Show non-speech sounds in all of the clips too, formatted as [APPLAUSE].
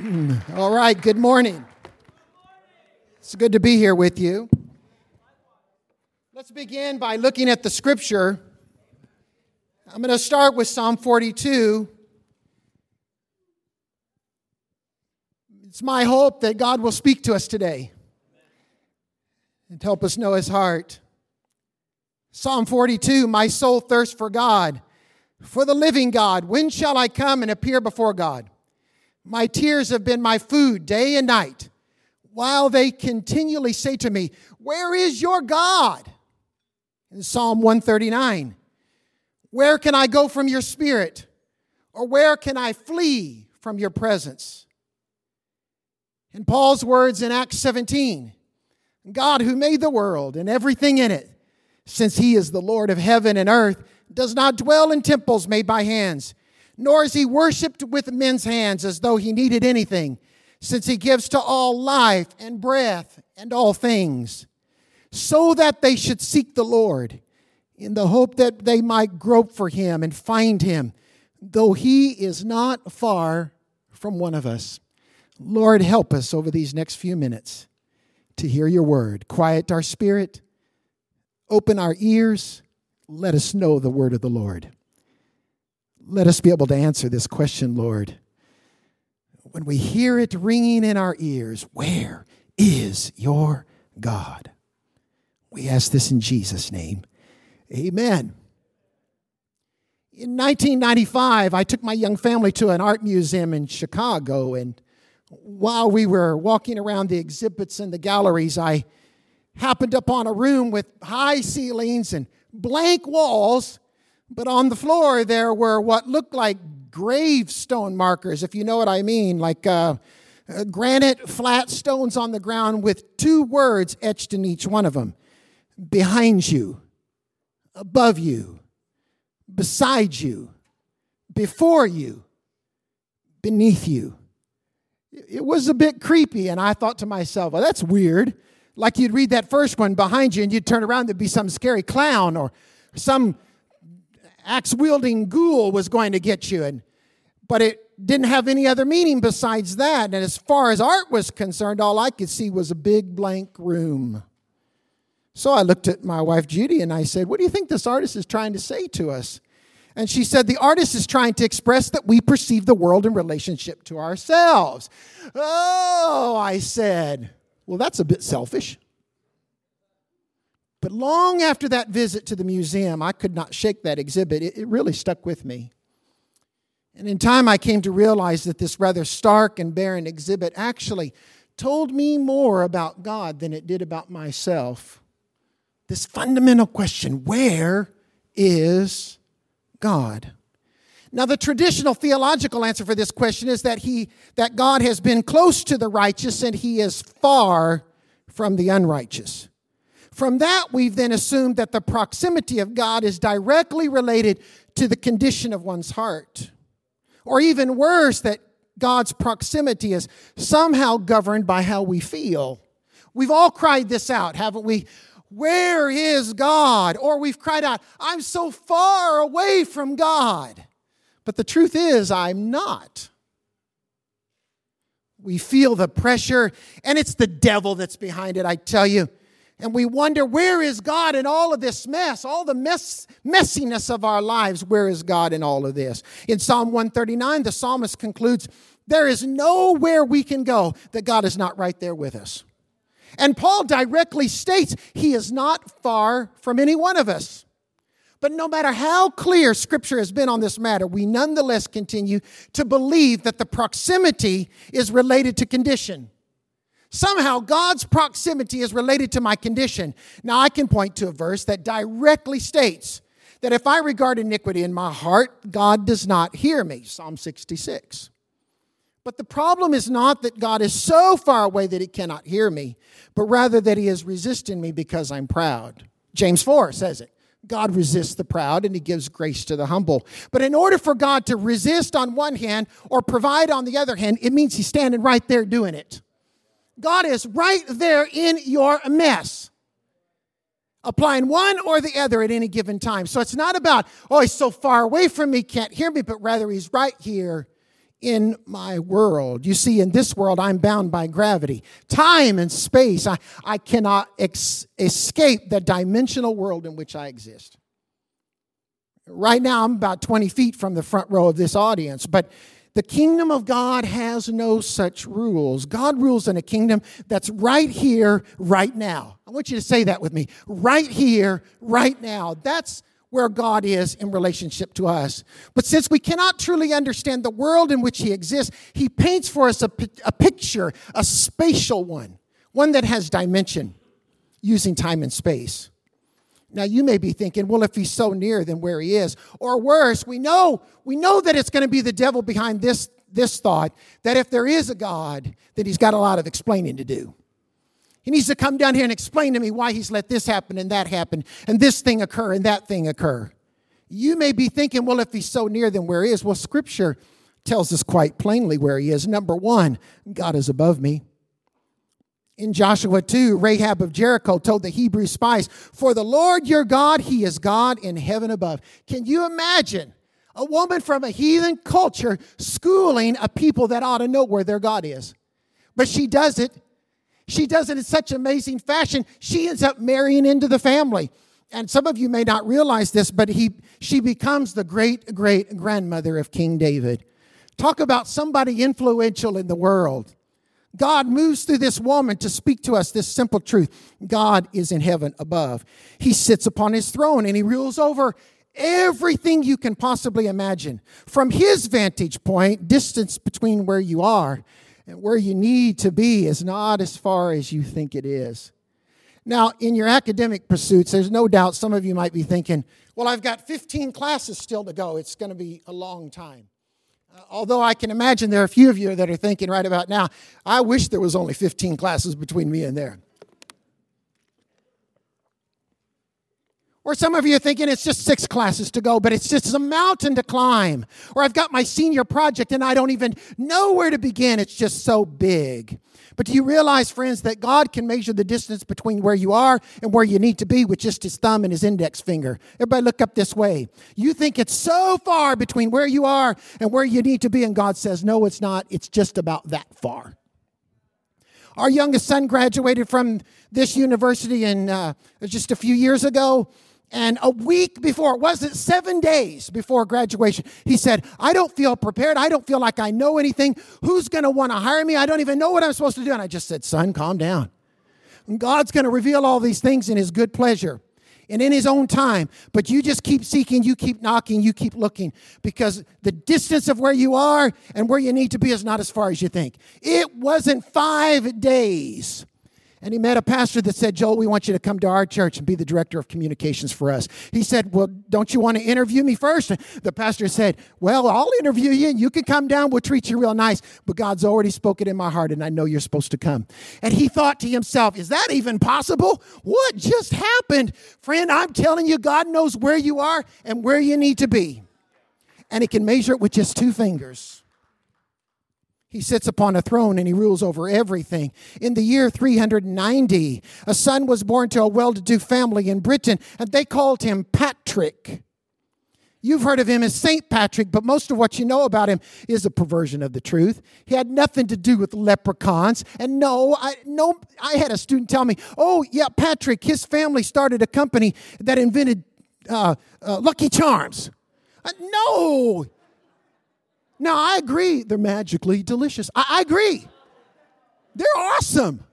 Mm. All right, good morning. It's good to be here with you. Let's begin by looking at the scripture. I'm going to start with Psalm 42. It's my hope that God will speak to us today and help us know his heart. Psalm 42 My soul thirsts for God, for the living God. When shall I come and appear before God? My tears have been my food day and night, while they continually say to me, Where is your God? In Psalm 139, Where can I go from your spirit? Or where can I flee from your presence? In Paul's words in Acts 17, God who made the world and everything in it, since he is the Lord of heaven and earth, does not dwell in temples made by hands nor is he worshiped with men's hands as though he needed anything, since he gives to all life and breath and all things, so that they should seek the Lord in the hope that they might grope for him and find him, though he is not far from one of us. Lord, help us over these next few minutes to hear your word. Quiet our spirit, open our ears, let us know the word of the Lord. Let us be able to answer this question, Lord. When we hear it ringing in our ears, where is your God? We ask this in Jesus' name. Amen. In 1995, I took my young family to an art museum in Chicago, and while we were walking around the exhibits and the galleries, I happened upon a room with high ceilings and blank walls but on the floor, there were what looked like gravestone markers, if you know what I mean, like uh, uh, granite flat stones on the ground with two words etched in each one of them behind you, above you, beside you, before you, beneath you. It was a bit creepy, and I thought to myself, well, that's weird. Like you'd read that first one behind you, and you'd turn around, there'd be some scary clown or some axe wielding ghoul was going to get you. And, but it didn't have any other meaning besides that. And as far as art was concerned, all I could see was a big blank room. So I looked at my wife Judy and I said, What do you think this artist is trying to say to us? And she said, The artist is trying to express that we perceive the world in relationship to ourselves. Oh, I said, Well, that's a bit selfish. But long after that visit to the museum, I could not shake that exhibit. It, it really stuck with me. And in time, I came to realize that this rather stark and barren exhibit actually told me more about God than it did about myself. This fundamental question where is God? Now, the traditional theological answer for this question is that, he, that God has been close to the righteous and he is far from the unrighteous. From that, we've then assumed that the proximity of God is directly related to the condition of one's heart. Or even worse, that God's proximity is somehow governed by how we feel. We've all cried this out, haven't we? Where is God? Or we've cried out, I'm so far away from God. But the truth is, I'm not. We feel the pressure, and it's the devil that's behind it, I tell you and we wonder where is God in all of this mess, all the mess, messiness of our lives. Where is God in all of this? In Psalm 139, the psalmist concludes, There is nowhere we can go that God is not right there with us. And Paul directly states he is not far from any one of us. But no matter how clear Scripture has been on this matter, we nonetheless continue to believe that the proximity is related to condition. Somehow God's proximity is related to my condition. Now I can point to a verse that directly states that if I regard iniquity in my heart, God does not hear me. Psalm 66. But the problem is not that God is so far away that he cannot hear me, but rather that he is resisting me because I'm proud. James 4 says it. God resists the proud and he gives grace to the humble. But in order for God to resist on one hand or provide on the other hand, it means he's standing right there doing it. God is right there in your mess, applying one or the other at any given time. So it's not about, oh, he's so far away from me, can't hear me, but rather he's right here in my world. You see, in this world, I'm bound by gravity. Time and space, I, I cannot ex- escape the dimensional world in which I exist. Right now, I'm about 20 feet from the front row of this audience, but the kingdom of God has no such rules. God rules in a kingdom that's right here, right now. I want you to say that with me. Right here, right now. That's where God is in relationship to us. But since we cannot truly understand the world in which He exists, He paints for us a, a picture, a spatial one, one that has dimension using time and space. Now you may be thinking, well, if he's so near, then where he is. Or worse, we know, we know that it's going to be the devil behind this, this thought, that if there is a God, then he's got a lot of explaining to do. He needs to come down here and explain to me why he's let this happen and that happen and this thing occur and that thing occur. You may be thinking, well, if he's so near, then where he is? Well, scripture tells us quite plainly where he is. Number one, God is above me. In Joshua 2, Rahab of Jericho told the Hebrew spies, For the Lord your God, he is God in heaven above. Can you imagine a woman from a heathen culture schooling a people that ought to know where their God is? But she does it. She does it in such amazing fashion. She ends up marrying into the family. And some of you may not realize this, but he, she becomes the great great grandmother of King David. Talk about somebody influential in the world. God moves through this woman to speak to us this simple truth God is in heaven above. He sits upon his throne and he rules over everything you can possibly imagine. From his vantage point, distance between where you are and where you need to be is not as far as you think it is. Now, in your academic pursuits, there's no doubt some of you might be thinking, well, I've got 15 classes still to go. It's going to be a long time. Although I can imagine there are a few of you that are thinking right about now, I wish there was only 15 classes between me and there. Or some of you are thinking it's just six classes to go, but it's just a mountain to climb. Or I've got my senior project and I don't even know where to begin. It's just so big. But do you realize, friends, that God can measure the distance between where you are and where you need to be with just his thumb and his index finger? Everybody look up this way. You think it's so far between where you are and where you need to be, and God says, no, it's not. It's just about that far. Our youngest son graduated from this university in uh, just a few years ago. And a week before, it wasn't seven days before graduation, he said, I don't feel prepared. I don't feel like I know anything. Who's going to want to hire me? I don't even know what I'm supposed to do. And I just said, Son, calm down. God's going to reveal all these things in His good pleasure and in His own time. But you just keep seeking, you keep knocking, you keep looking because the distance of where you are and where you need to be is not as far as you think. It wasn't five days and he met a pastor that said, Joel, we want you to come to our church and be the director of communications for us. He said, Well, don't you want to interview me first? The pastor said, Well, I'll interview you and you can come down. We'll treat you real nice. But God's already spoken in my heart and I know you're supposed to come. And he thought to himself, Is that even possible? What just happened? Friend, I'm telling you, God knows where you are and where you need to be. And he can measure it with just two fingers. He sits upon a throne and he rules over everything. In the year 390, a son was born to a well to do family in Britain, and they called him Patrick. You've heard of him as St. Patrick, but most of what you know about him is a perversion of the truth. He had nothing to do with leprechauns. And no, I, no, I had a student tell me, oh, yeah, Patrick, his family started a company that invented uh, uh, Lucky Charms. Uh, no, now, I agree, they're magically delicious. I, I agree. They're awesome.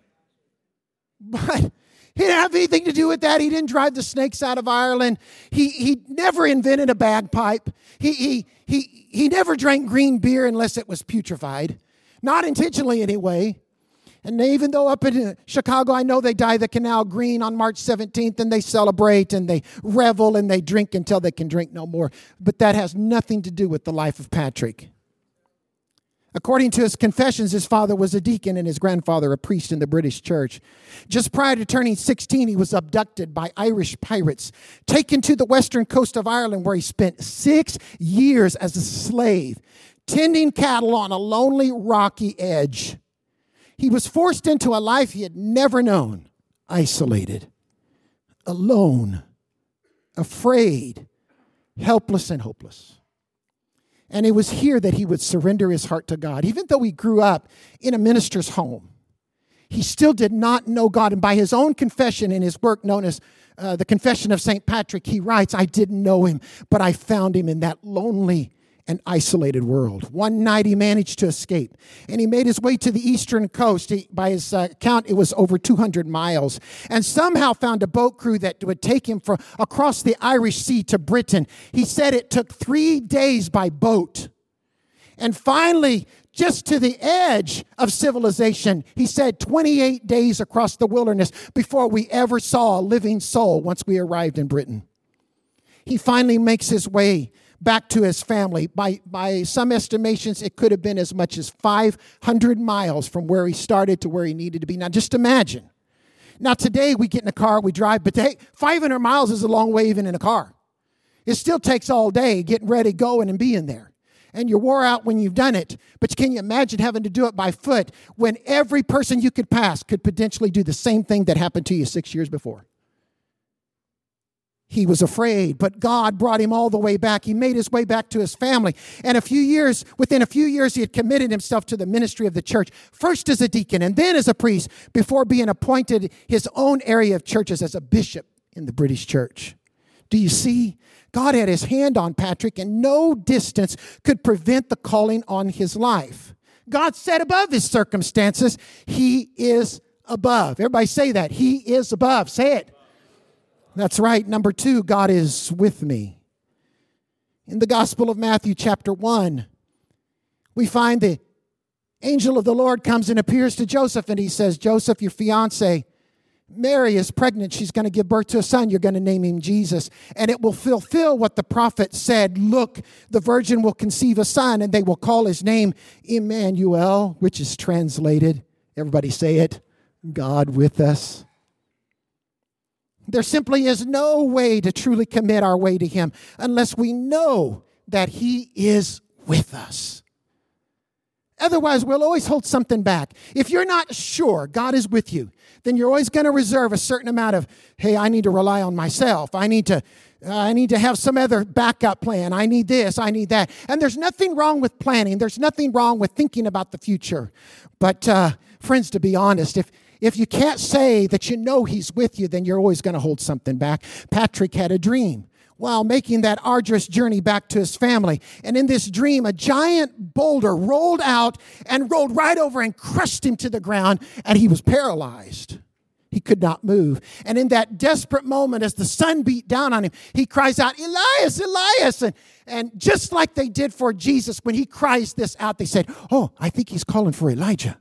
But he didn't have anything to do with that. He didn't drive the snakes out of Ireland. He, he never invented a bagpipe. He, he, he, he never drank green beer unless it was putrefied. Not intentionally, anyway. And even though up in uh, Chicago, I know they dye the canal green on March 17th and they celebrate and they revel and they drink until they can drink no more. But that has nothing to do with the life of Patrick. According to his confessions, his father was a deacon and his grandfather a priest in the British church. Just prior to turning 16, he was abducted by Irish pirates, taken to the western coast of Ireland, where he spent six years as a slave, tending cattle on a lonely, rocky edge. He was forced into a life he had never known, isolated, alone, afraid, helpless, and hopeless. And it was here that he would surrender his heart to God. Even though he grew up in a minister's home, he still did not know God. And by his own confession in his work known as uh, the Confession of St. Patrick, he writes, I didn't know him, but I found him in that lonely and isolated world. One night he managed to escape and he made his way to the eastern coast. He, by his uh, count, it was over 200 miles and somehow found a boat crew that would take him from across the Irish Sea to Britain. He said it took three days by boat. And finally, just to the edge of civilization, he said 28 days across the wilderness before we ever saw a living soul once we arrived in Britain. He finally makes his way back to his family. By, by some estimations, it could have been as much as 500 miles from where he started to where he needed to be. Now, just imagine. Now, today we get in a car, we drive, but hey, 500 miles is a long way even in a car. It still takes all day getting ready, going, and being there. And you're wore out when you've done it. But can you imagine having to do it by foot when every person you could pass could potentially do the same thing that happened to you six years before? He was afraid, but God brought him all the way back. He made his way back to his family. And a few years, within a few years, he had committed himself to the ministry of the church, first as a deacon and then as a priest, before being appointed his own area of churches as a bishop in the British church. Do you see? God had his hand on Patrick, and no distance could prevent the calling on his life. God said above his circumstances, He is above. Everybody say that. He is above. Say it. That's right. Number two, God is with me. In the Gospel of Matthew, chapter 1, we find the angel of the Lord comes and appears to Joseph, and he says, Joseph, your fiance, Mary is pregnant. She's going to give birth to a son. You're going to name him Jesus. And it will fulfill what the prophet said Look, the virgin will conceive a son, and they will call his name Emmanuel, which is translated, everybody say it, God with us. There simply is no way to truly commit our way to Him unless we know that He is with us. Otherwise, we'll always hold something back. If you're not sure God is with you, then you're always going to reserve a certain amount of, hey, I need to rely on myself. I need to. Uh, I need to have some other backup plan. I need this. I need that. And there's nothing wrong with planning. There's nothing wrong with thinking about the future. But, uh, friends, to be honest, if, if you can't say that you know He's with you, then you're always going to hold something back. Patrick had a dream while making that arduous journey back to his family. And in this dream, a giant boulder rolled out and rolled right over and crushed him to the ground, and he was paralyzed. He could not move. And in that desperate moment, as the sun beat down on him, he cries out, Elias, Elias. And, and just like they did for Jesus, when he cries this out, they said, Oh, I think he's calling for Elijah.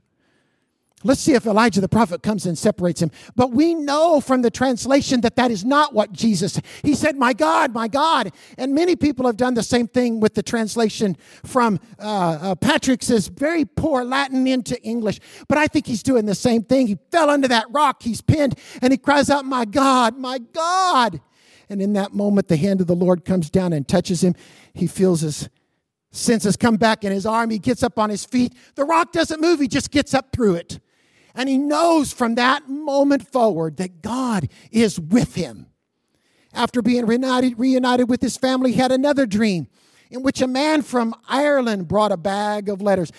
Let's see if Elijah the prophet comes and separates him. But we know from the translation that that is not what Jesus He said, "My God, my God." And many people have done the same thing with the translation from uh, uh, Patrick's very poor Latin into English. But I think he's doing the same thing. He fell under that rock. He's pinned, and he cries out, "My God, my God!" And in that moment, the hand of the Lord comes down and touches him. He feels his senses come back in his arm. He gets up on his feet. The rock doesn't move. He just gets up through it. And he knows from that moment forward that God is with him. After being reunited, reunited with his family, he had another dream in which a man from Ireland brought a bag of letters.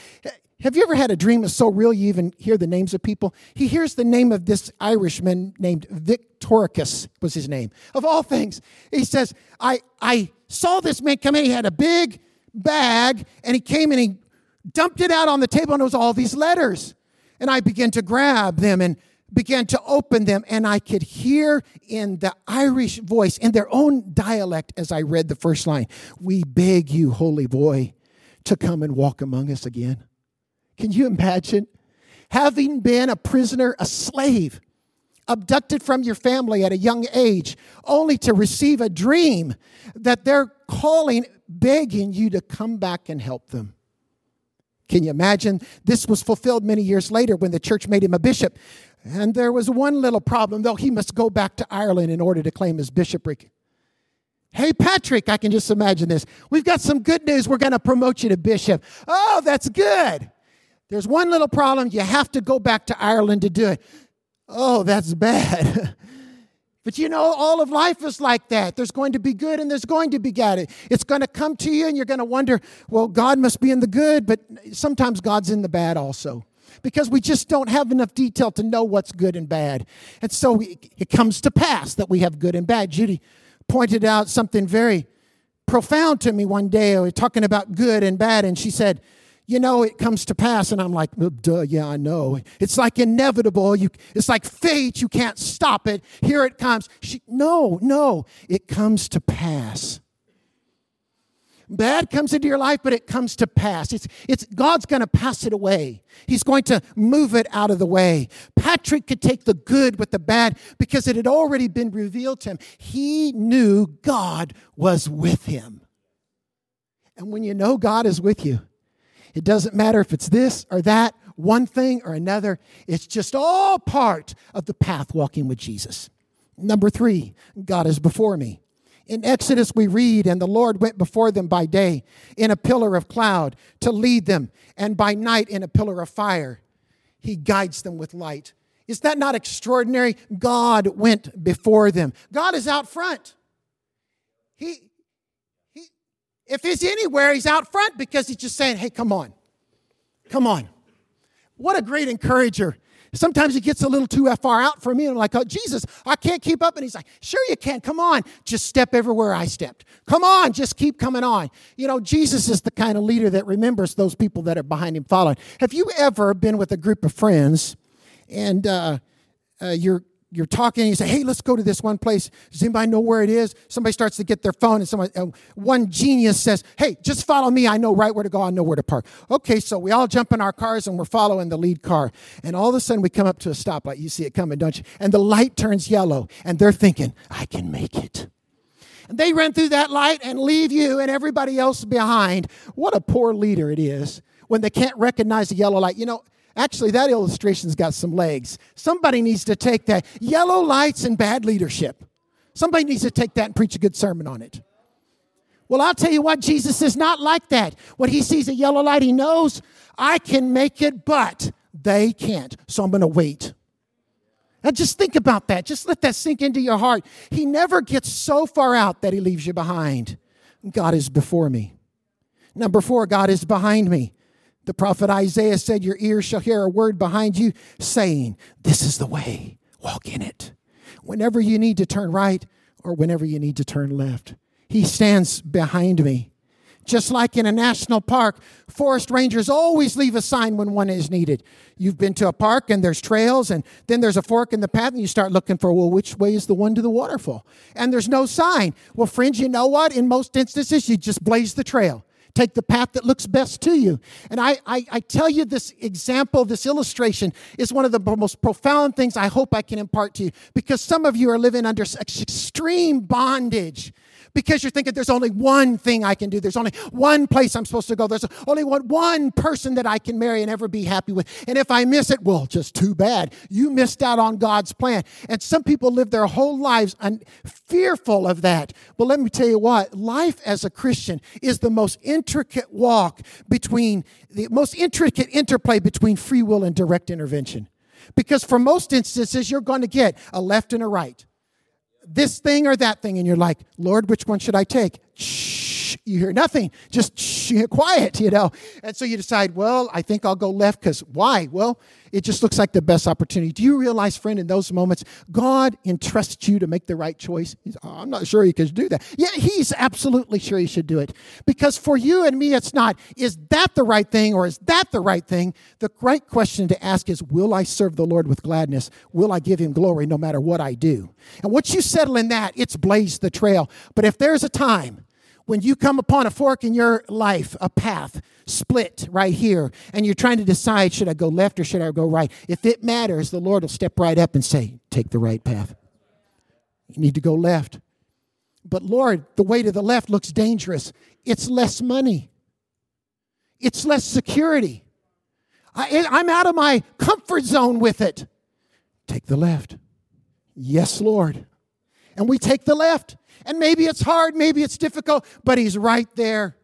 Have you ever had a dream that's so real you even hear the names of people? He hears the name of this Irishman named Victoricus was his name. Of all things, he says, I, I saw this man come in. He had a big bag and he came and he dumped it out on the table and it was all these letters. And I began to grab them and began to open them, and I could hear in the Irish voice, in their own dialect, as I read the first line We beg you, holy boy, to come and walk among us again. Can you imagine? Having been a prisoner, a slave, abducted from your family at a young age, only to receive a dream that they're calling, begging you to come back and help them. Can you imagine? This was fulfilled many years later when the church made him a bishop. And there was one little problem, though he must go back to Ireland in order to claim his bishopric. Hey, Patrick, I can just imagine this. We've got some good news. We're going to promote you to bishop. Oh, that's good. There's one little problem. You have to go back to Ireland to do it. Oh, that's bad. [LAUGHS] But you know, all of life is like that. There's going to be good and there's going to be bad. It's going to come to you and you're going to wonder, well, God must be in the good, but sometimes God's in the bad also. Because we just don't have enough detail to know what's good and bad. And so we, it comes to pass that we have good and bad. Judy pointed out something very profound to me one day. Talking about good and bad, and she said, you know, it comes to pass. And I'm like, duh, yeah, I know. It's like inevitable. You, it's like fate. You can't stop it. Here it comes. She, no, no, it comes to pass. Bad comes into your life, but it comes to pass. It's, it's God's going to pass it away. He's going to move it out of the way. Patrick could take the good with the bad because it had already been revealed to him. He knew God was with him. And when you know God is with you, it doesn't matter if it's this or that, one thing or another. It's just all part of the path walking with Jesus. Number three, God is before me. In Exodus, we read, and the Lord went before them by day in a pillar of cloud to lead them, and by night in a pillar of fire. He guides them with light. Is that not extraordinary? God went before them. God is out front. He, if he's anywhere, he's out front because he's just saying, hey, come on. Come on. What a great encourager. Sometimes he gets a little too far out for me. And I'm like, oh, Jesus, I can't keep up. And he's like, sure you can. Come on. Just step everywhere I stepped. Come on. Just keep coming on. You know, Jesus is the kind of leader that remembers those people that are behind him following. Have you ever been with a group of friends and uh, uh, you're you're talking and you say, hey, let's go to this one place. Does anybody know where it is? Somebody starts to get their phone and someone, uh, one genius says, hey, just follow me. I know right where to go. I know where to park. Okay, so we all jump in our cars and we're following the lead car. And all of a sudden we come up to a stoplight. You see it coming, don't you? And the light turns yellow and they're thinking, I can make it. And they run through that light and leave you and everybody else behind. What a poor leader it is when they can't recognize the yellow light. You know, Actually, that illustration's got some legs. Somebody needs to take that. Yellow lights and bad leadership. Somebody needs to take that and preach a good sermon on it. Well, I'll tell you what, Jesus is not like that. When he sees a yellow light, he knows I can make it, but they can't. So I'm going to wait. And just think about that. Just let that sink into your heart. He never gets so far out that he leaves you behind. God is before me. Number four, God is behind me. The prophet Isaiah said, Your ears shall hear a word behind you saying, This is the way, walk in it. Whenever you need to turn right or whenever you need to turn left, He stands behind me. Just like in a national park, forest rangers always leave a sign when one is needed. You've been to a park and there's trails, and then there's a fork in the path, and you start looking for, well, which way is the one to the waterfall? And there's no sign. Well, friends, you know what? In most instances, you just blaze the trail. Take the path that looks best to you. And I, I, I, tell you this example, this illustration is one of the most profound things I hope I can impart to you because some of you are living under extreme bondage because you're thinking there's only one thing I can do. There's only one place I'm supposed to go. There's only one, one person that I can marry and ever be happy with. And if I miss it, well, just too bad. You missed out on God's plan. And some people live their whole lives un- fearful of that. But let me tell you what, life as a Christian is the most intricate walk between the most intricate interplay between free will and direct intervention. Because for most instances, you're going to get a left and a right this thing or that thing, and you're like, Lord, which one should I take? You hear nothing, just shh, quiet, you know. And so you decide, well, I think I'll go left because why? Well, it just looks like the best opportunity. Do you realize, friend, in those moments, God entrusts you to make the right choice? Oh, I'm not sure he could do that. Yeah, he's absolutely sure he should do it. Because for you and me, it's not, is that the right thing or is that the right thing? The right question to ask is, will I serve the Lord with gladness? Will I give him glory no matter what I do? And once you settle in that, it's blazed the trail. But if there's a time when you come upon a fork in your life, a path split right here, and you're trying to decide should I go left or should I go right, if it matters, the Lord will step right up and say, Take the right path. You need to go left. But Lord, the way to the left looks dangerous. It's less money, it's less security. I, I'm out of my comfort zone with it. Take the left. Yes, Lord. And we take the left. And maybe it's hard, maybe it's difficult, but He's right there.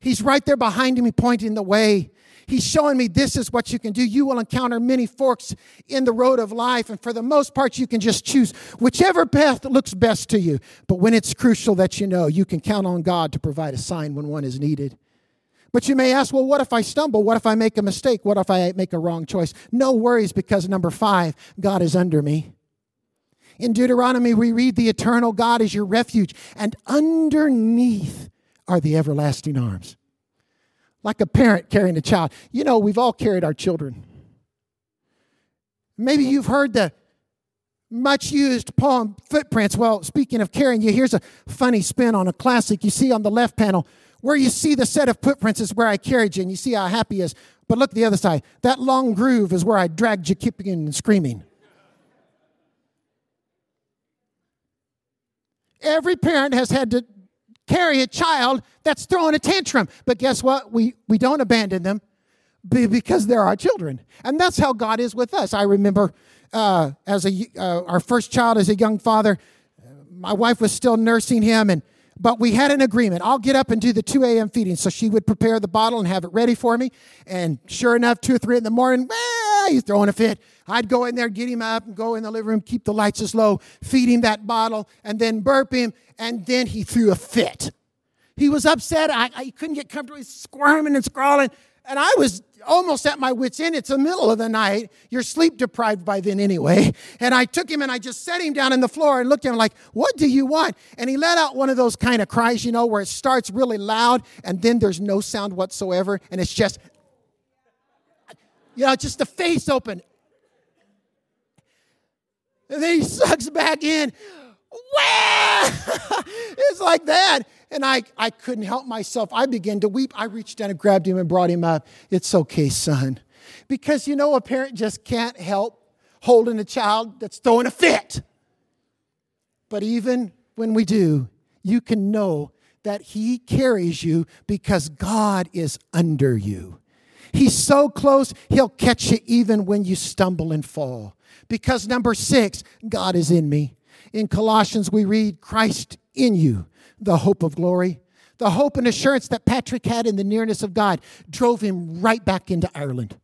He's right there behind me, pointing the way. He's showing me this is what you can do. You will encounter many forks in the road of life, and for the most part, you can just choose whichever path looks best to you. But when it's crucial that you know, you can count on God to provide a sign when one is needed. But you may ask, well, what if I stumble? What if I make a mistake? What if I make a wrong choice? No worries, because number five, God is under me. In Deuteronomy, we read, The eternal God is your refuge, and underneath are the everlasting arms. Like a parent carrying a child. You know, we've all carried our children. Maybe you've heard the much used poem Footprints. Well, speaking of carrying you, here's a funny spin on a classic. You see on the left panel, where you see the set of footprints is where I carried you, and you see how happy he is. But look the other side. That long groove is where I dragged you kicking and screaming. Every parent has had to carry a child that's throwing a tantrum. But guess what? We, we don't abandon them because they're our children. And that's how God is with us. I remember uh, as a, uh, our first child as a young father, my wife was still nursing him, and but we had an agreement. I'll get up and do the 2 a.m. feeding. So she would prepare the bottle and have it ready for me. And sure enough, 2 or 3 in the morning, ah, he's throwing a fit. I'd go in there, get him up, and go in the living room, keep the lights as low, feed him that bottle, and then burp him. And then he threw a fit. He was upset. I, I couldn't get comfortable. He's squirming and scrawling. And I was almost at my wits' end. It's the middle of the night. You're sleep deprived by then anyway. And I took him and I just set him down on the floor and looked at him like, What do you want? And he let out one of those kind of cries, you know, where it starts really loud and then there's no sound whatsoever. And it's just, you know, just the face open. And then he sucks back in. [LAUGHS] it's like that. And I, I couldn't help myself. I began to weep. I reached down and grabbed him and brought him up. It's okay, son. Because you know, a parent just can't help holding a child that's throwing a fit. But even when we do, you can know that He carries you because God is under you. He's so close, He'll catch you even when you stumble and fall. Because number six, God is in me. In Colossians, we read, Christ in you, the hope of glory. The hope and assurance that Patrick had in the nearness of God drove him right back into Ireland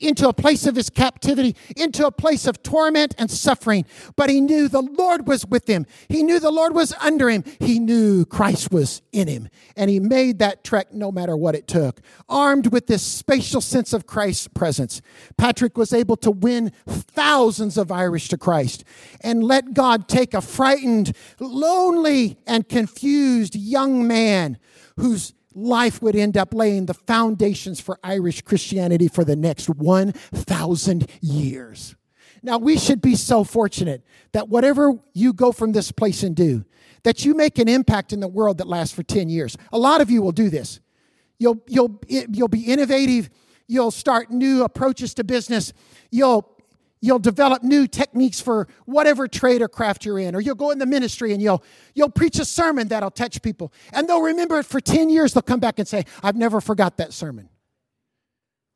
into a place of his captivity, into a place of torment and suffering. But he knew the Lord was with him. He knew the Lord was under him. He knew Christ was in him. And he made that trek no matter what it took. Armed with this spatial sense of Christ's presence, Patrick was able to win thousands of Irish to Christ and let God take a frightened, lonely, and confused young man whose life would end up laying the foundations for Irish Christianity for the next 1,000 years. Now, we should be so fortunate that whatever you go from this place and do, that you make an impact in the world that lasts for 10 years. A lot of you will do this. You'll, you'll, you'll be innovative. You'll start new approaches to business. You'll you'll develop new techniques for whatever trade or craft you're in or you'll go in the ministry and you'll you'll preach a sermon that'll touch people. And they'll remember it for 10 years. They'll come back and say i've never forgot that sermon.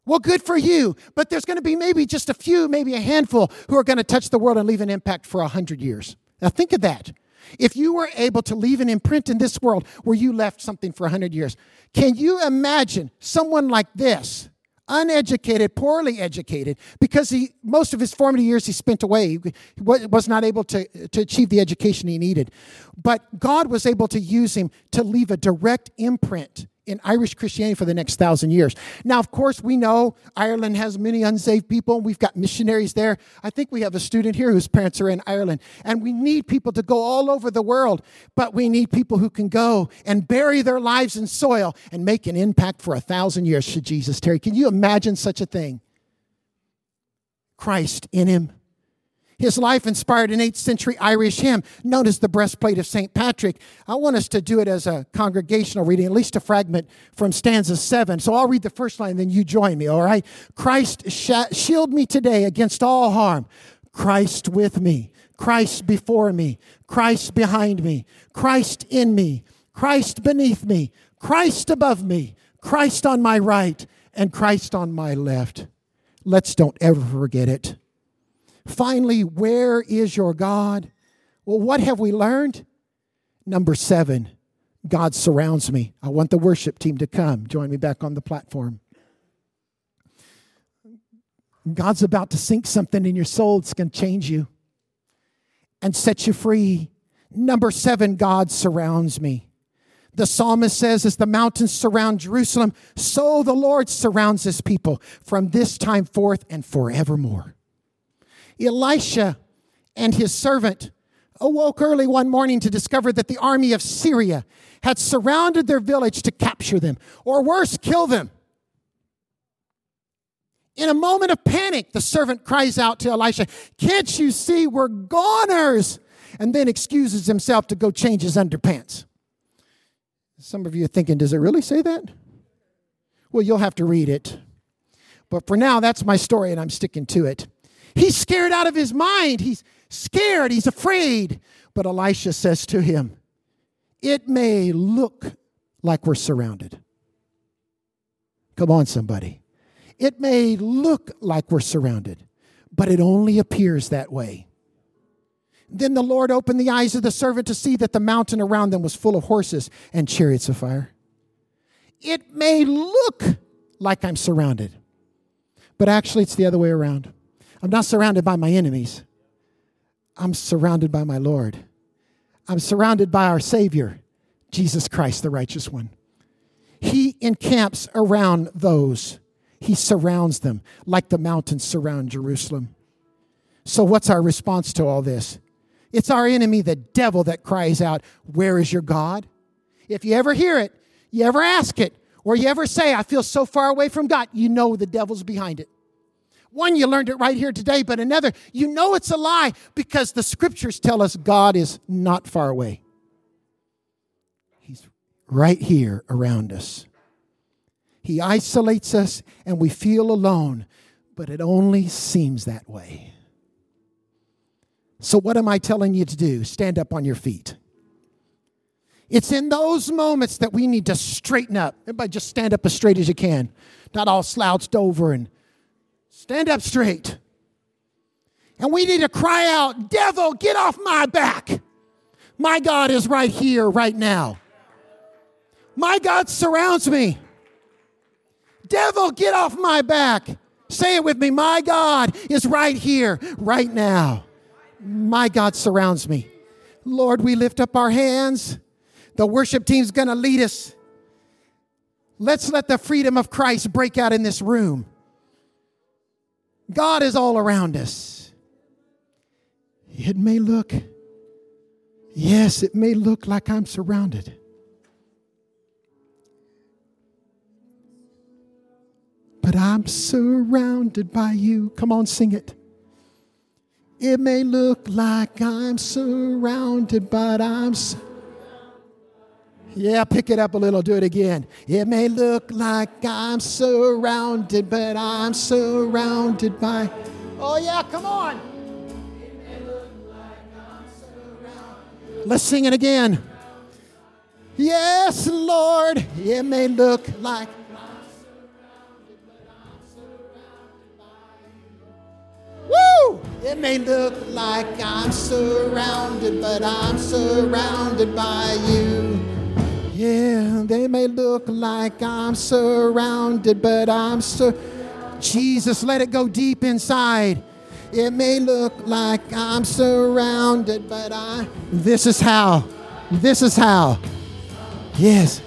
Well good for you but there's going to be maybe just a few maybe a handful who are going to touch the world and leave an impact for 100 years. Now think of that. If you were able to leave an imprint in this world where you left something for 100 years can you imagine someone like this uneducated, poorly educated, because he, most of his formative years he spent away. He was not able to, to achieve the education he needed. But God was able to use him to leave a direct imprint in Irish Christianity for the next thousand years. Now, of course, we know Ireland has many unsaved people. We've got missionaries there. I think we have a student here whose parents are in Ireland. And we need people to go all over the world, but we need people who can go and bury their lives in soil and make an impact for a thousand years, should Jesus tarry. Can you imagine such a thing? Christ in him his life inspired an 8th century Irish hymn known as the Breastplate of St. Patrick. I want us to do it as a congregational reading, at least a fragment from stanza 7. So I'll read the first line, then you join me, all right? Christ, shield me today against all harm. Christ with me, Christ before me, Christ behind me, Christ in me, Christ beneath me, Christ above me, Christ on my right, and Christ on my left. Let's don't ever forget it. Finally, where is your God? Well, what have we learned? Number seven, God surrounds me. I want the worship team to come. Join me back on the platform. God's about to sink something in your soul. It's going to change you and set you free. Number seven, God surrounds me. The psalmist says, as the mountains surround Jerusalem, so the Lord surrounds his people from this time forth and forevermore. Elisha and his servant awoke early one morning to discover that the army of Syria had surrounded their village to capture them, or worse, kill them. In a moment of panic, the servant cries out to Elisha, Can't you see we're goners? And then excuses himself to go change his underpants. Some of you are thinking, Does it really say that? Well, you'll have to read it. But for now, that's my story, and I'm sticking to it. He's scared out of his mind. He's scared. He's afraid. But Elisha says to him, It may look like we're surrounded. Come on, somebody. It may look like we're surrounded, but it only appears that way. Then the Lord opened the eyes of the servant to see that the mountain around them was full of horses and chariots of fire. It may look like I'm surrounded, but actually it's the other way around. I'm not surrounded by my enemies, I'm surrounded by my Lord. I'm surrounded by our Savior, Jesus Christ, the righteous one. He encamps around those he surrounds them like the mountains surround Jerusalem. So, what's our response to all this? It's our enemy, the devil, that cries out, Where is your God? If you ever hear it, you ever ask it, or you ever say, I feel so far away from God, you know the devil's behind it. One, you learned it right here today, but another, you know it's a lie because the scriptures tell us God is not far away. He's right here around us. He isolates us and we feel alone, but it only seems that way. So, what am I telling you to do? Stand up on your feet. It's in those moments that we need to straighten up. Everybody, just stand up as straight as you can, not all slouched over and stand up straight. And we need to cry out, Devil, get off my back. My God is right here, right now. My God surrounds me. Devil, get off my back. Say it with me. My God is right here, right now. My God surrounds me. Lord, we lift up our hands. The worship team's going to lead us. Let's let the freedom of Christ break out in this room. God is all around us. It may look, yes, it may look like I'm surrounded. but I'm surrounded by you. Come on, sing it. It may look like I'm surrounded, but I'm. Su- yeah, pick it up a little, do it again. It may look like I'm surrounded, but I'm surrounded by. Oh, yeah, come on. Let's sing it again. Yes, Lord, it may look like Woo! It may look like I'm surrounded, but I'm surrounded by you. Yeah, they may look like I'm surrounded, but I'm sur. Jesus, let it go deep inside. It may look like I'm surrounded, but I. This is how. This is how. Yes.